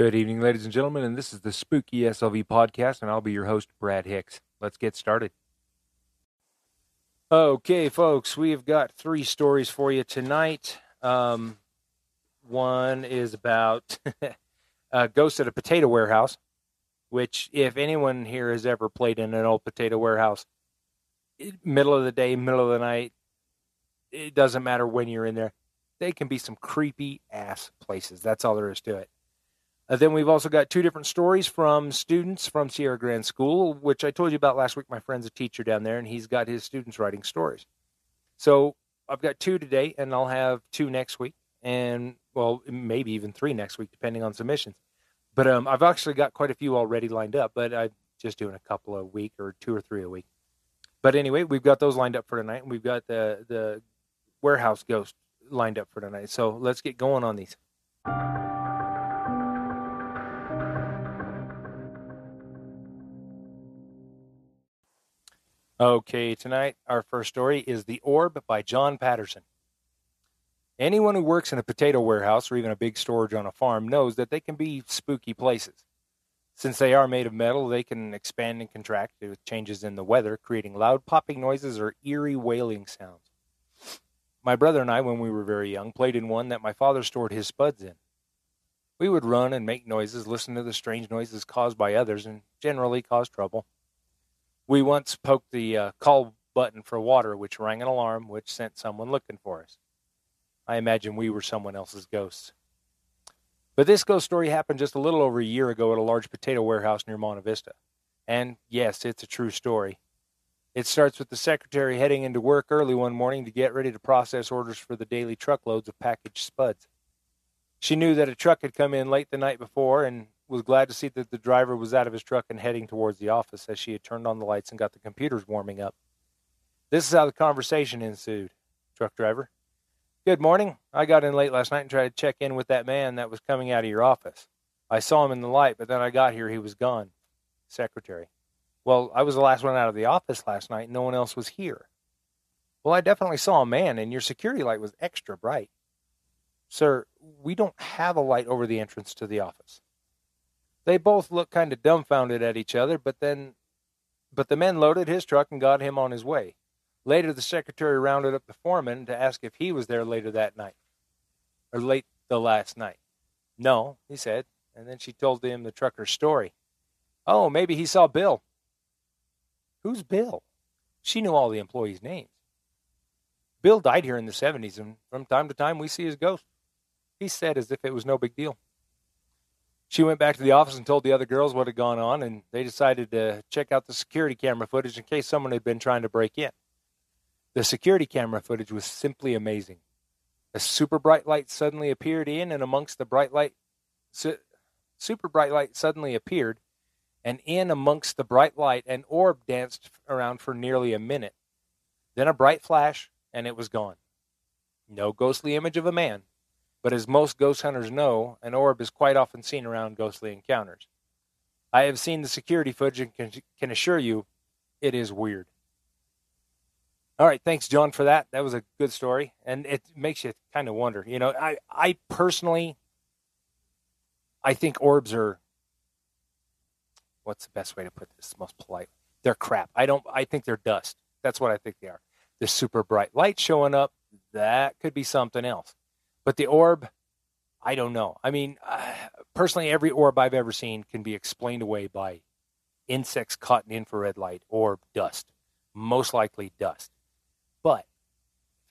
Good evening, ladies and gentlemen, and this is the Spooky SLV podcast, and I'll be your host, Brad Hicks. Let's get started. Okay, folks, we've got three stories for you tonight. Um, one is about a ghost at a potato warehouse, which, if anyone here has ever played in an old potato warehouse, middle of the day, middle of the night, it doesn't matter when you're in there. They can be some creepy ass places. That's all there is to it. Uh, then we've also got two different stories from students from Sierra Grande School, which I told you about last week. My friend's a teacher down there, and he's got his students writing stories. So I've got two today, and I'll have two next week, and well, maybe even three next week, depending on submissions. But um, I've actually got quite a few already lined up, but I'm just doing a couple a week or two or three a week. But anyway, we've got those lined up for tonight, and we've got the the warehouse ghost lined up for tonight. So let's get going on these. Okay, tonight our first story is The Orb by John Patterson. Anyone who works in a potato warehouse or even a big storage on a farm knows that they can be spooky places. Since they are made of metal, they can expand and contract with changes in the weather, creating loud popping noises or eerie wailing sounds. My brother and I, when we were very young, played in one that my father stored his spuds in. We would run and make noises, listen to the strange noises caused by others, and generally cause trouble. We once poked the uh, call button for water, which rang an alarm, which sent someone looking for us. I imagine we were someone else's ghosts. But this ghost story happened just a little over a year ago at a large potato warehouse near Monte Vista. And yes, it's a true story. It starts with the secretary heading into work early one morning to get ready to process orders for the daily truckloads of packaged spuds. She knew that a truck had come in late the night before and was glad to see that the driver was out of his truck and heading towards the office as she had turned on the lights and got the computers warming up. This is how the conversation ensued. Truck driver. Good morning. I got in late last night and tried to check in with that man that was coming out of your office. I saw him in the light, but then I got here, he was gone. Secretary. Well, I was the last one out of the office last night. And no one else was here. Well, I definitely saw a man, and your security light was extra bright. Sir, we don't have a light over the entrance to the office. They both looked kind of dumbfounded at each other, but then but the men loaded his truck and got him on his way. Later the secretary rounded up the foreman to ask if he was there later that night. Or late the last night. No, he said, and then she told him the trucker's story. Oh, maybe he saw Bill. Who's Bill? She knew all the employees' names. Bill died here in the 70s, and from time to time we see his ghost. He said as if it was no big deal. She went back to the office and told the other girls what had gone on, and they decided to check out the security camera footage in case someone had been trying to break in. The security camera footage was simply amazing. A super bright light suddenly appeared in and amongst the bright light, su- super bright light suddenly appeared, and in amongst the bright light, an orb danced around for nearly a minute. Then a bright flash, and it was gone. No ghostly image of a man, but as most ghost hunters know, an orb is quite often seen around ghostly encounters. I have seen the security footage and can, assure you it is weird. All right, thanks, John, for that. That was a good story, and it makes you kind of wonder. You know, I, I personally, I think orbs are. What's the best way to put this? Most polite. They're crap. I don't. I think they're dust. That's what I think they are. The super bright light showing up. That could be something else. But the orb, I don't know. I mean, uh, personally, every orb I've ever seen can be explained away by insects caught in infrared light or dust, most likely dust. But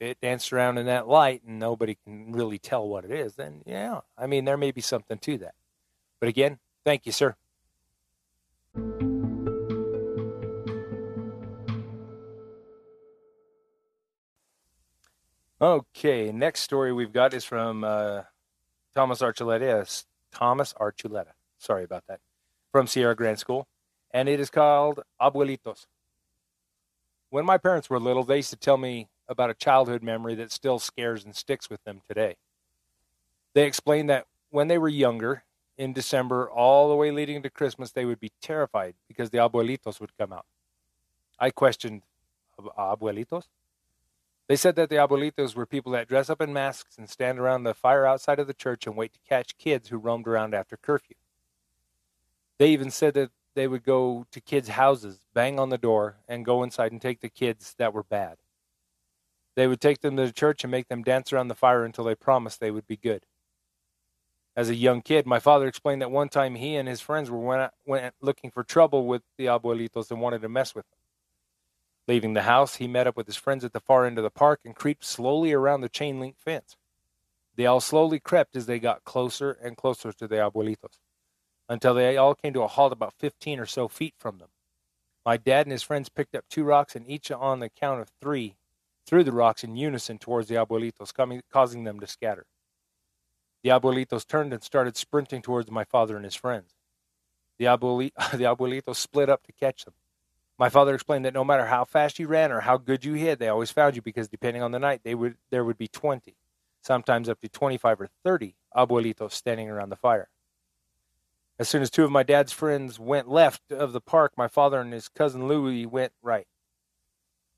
if it danced around in that light and nobody can really tell what it is, then yeah, I mean, there may be something to that. But again, thank you, sir. Okay, next story we've got is from uh, Thomas Archuleta. Thomas Archuleta. Sorry about that. From Sierra Grande School. And it is called Abuelitos. When my parents were little, they used to tell me about a childhood memory that still scares and sticks with them today. They explained that when they were younger, in December, all the way leading to Christmas, they would be terrified because the abuelitos would come out. I questioned, abuelitos? They said that the abuelitos were people that dress up in masks and stand around the fire outside of the church and wait to catch kids who roamed around after curfew. They even said that they would go to kids' houses, bang on the door, and go inside and take the kids that were bad. They would take them to the church and make them dance around the fire until they promised they would be good. As a young kid, my father explained that one time he and his friends were went, went looking for trouble with the abuelitos and wanted to mess with them. Leaving the house, he met up with his friends at the far end of the park and creeped slowly around the chain link fence. They all slowly crept as they got closer and closer to the abuelitos until they all came to a halt about 15 or so feet from them. My dad and his friends picked up two rocks and each on the count of three threw the rocks in unison towards the abuelitos, coming, causing them to scatter. The abuelitos turned and started sprinting towards my father and his friends. The, abueli- the abuelitos split up to catch them. My father explained that no matter how fast you ran or how good you hid, they always found you because depending on the night, they would, there would be 20, sometimes up to 25 or 30 abuelitos standing around the fire. As soon as two of my dad's friends went left of the park, my father and his cousin Louis went right.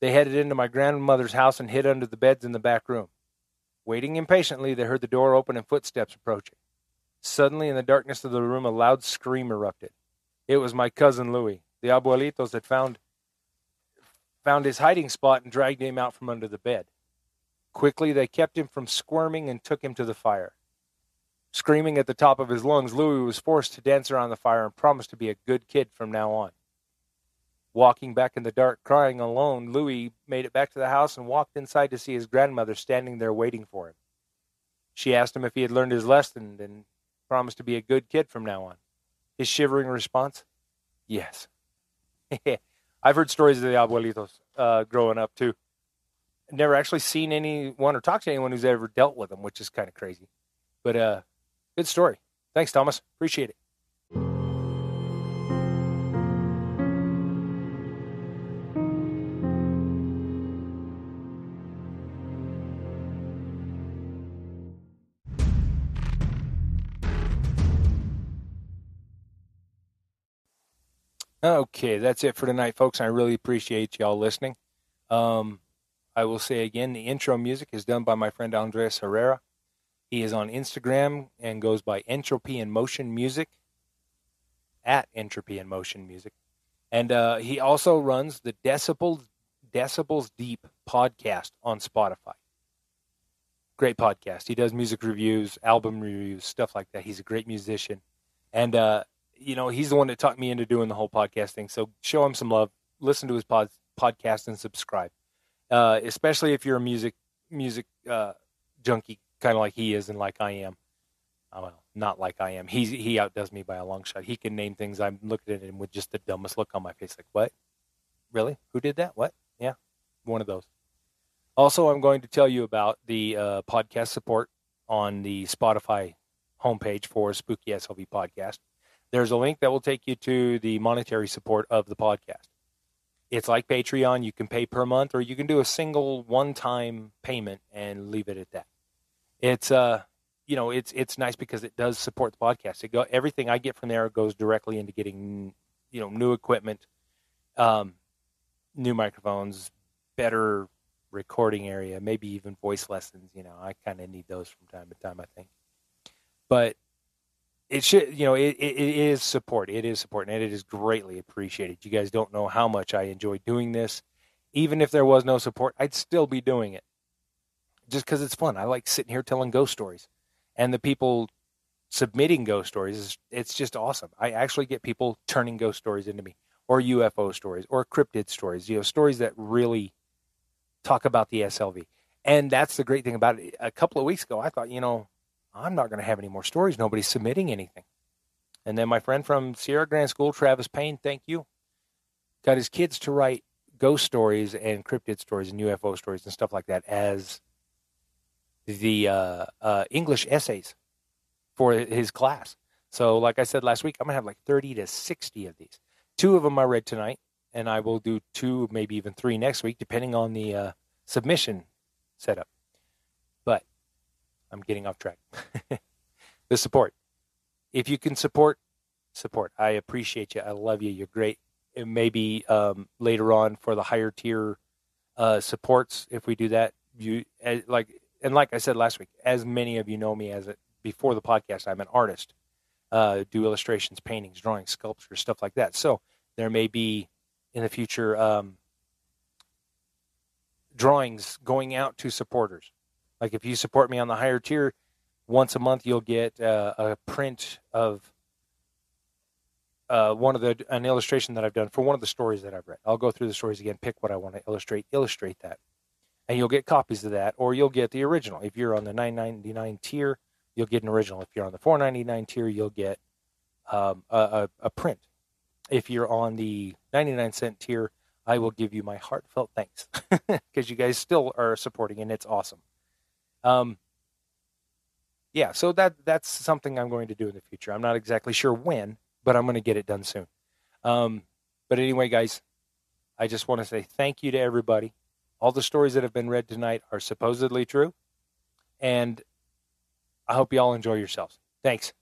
They headed into my grandmother's house and hid under the beds in the back room. Waiting impatiently, they heard the door open and footsteps approaching. Suddenly, in the darkness of the room, a loud scream erupted. It was my cousin Louis. The abuelitos had found found his hiding spot and dragged him out from under the bed. Quickly, they kept him from squirming and took him to the fire. Screaming at the top of his lungs, Louis was forced to dance around the fire and promised to be a good kid from now on. Walking back in the dark, crying alone, Louis made it back to the house and walked inside to see his grandmother standing there waiting for him. She asked him if he had learned his lesson and promised to be a good kid from now on. His shivering response, Yes. I've heard stories of the abuelitos uh, growing up too. Never actually seen anyone or talked to anyone who's ever dealt with them, which is kind of crazy. But uh, good story. Thanks, Thomas. Appreciate it. Okay, that's it for tonight, folks. I really appreciate y'all listening. Um, I will say again, the intro music is done by my friend Andres Herrera. He is on Instagram and goes by Entropy in Motion Music at Entropy in Motion Music. And uh, he also runs the Decibels, Decibels Deep podcast on Spotify. Great podcast. He does music reviews, album reviews, stuff like that. He's a great musician. And uh, you know, he's the one that talked me into doing the whole podcast thing. So show him some love, listen to his pod, podcast, and subscribe. Uh, especially if you're a music music uh, junkie, kind of like he is and like I am. Well, not like I am. He's he outdoes me by a long shot. He can name things. I'm looking at him with just the dumbest look on my face, like what? Really? Who did that? What? Yeah, one of those. Also, I'm going to tell you about the uh, podcast support on the Spotify homepage for Spooky SLV Podcast there's a link that will take you to the monetary support of the podcast. It's like Patreon. You can pay per month or you can do a single one time payment and leave it at that. It's uh you know, it's it's nice because it does support the podcast. It go everything I get from there goes directly into getting you know, new equipment, um, new microphones, better recording area, maybe even voice lessons, you know. I kind of need those from time to time, I think. But it should you know it, it, it is support it is support and it is greatly appreciated. You guys don't know how much i enjoy doing this. Even if there was no support i'd still be doing it. Just because it's fun. I like sitting here telling ghost stories. And the people submitting ghost stories is it's just awesome. I actually get people turning ghost stories into me or ufo stories or cryptid stories you know stories that really talk about the slv and that's the great thing about it. A couple of weeks ago i thought you know I'm not going to have any more stories. Nobody's submitting anything. And then my friend from Sierra Grande School, Travis Payne, thank you, got his kids to write ghost stories and cryptid stories and UFO stories and stuff like that as the uh, uh, English essays for his class. So, like I said last week, I'm going to have like 30 to 60 of these. Two of them I read tonight, and I will do two, maybe even three next week, depending on the uh, submission setup. I'm getting off track. the support. If you can support, support. I appreciate you. I love you. You're great. And maybe um, later on for the higher tier uh, supports, if we do that, you eh, like and like I said last week, as many of you know me as a, before the podcast, I'm an artist. uh, do illustrations, paintings, drawings, sculptures, stuff like that. So there may be in the future um, drawings going out to supporters. Like if you support me on the higher tier, once a month you'll get uh, a print of uh, one of the an illustration that I've done for one of the stories that I've read. I'll go through the stories again, pick what I want to illustrate, illustrate that, and you'll get copies of that, or you'll get the original. If you're on the 9.99 tier, you'll get an original. If you're on the 4.99 tier, you'll get um, a, a, a print. If you're on the 99 cent tier, I will give you my heartfelt thanks because you guys still are supporting, and it's awesome. Um, yeah, so that that's something I'm going to do in the future. I'm not exactly sure when, but I'm going to get it done soon. Um, but anyway, guys, I just want to say thank you to everybody. All the stories that have been read tonight are supposedly true, and I hope you all enjoy yourselves. Thanks.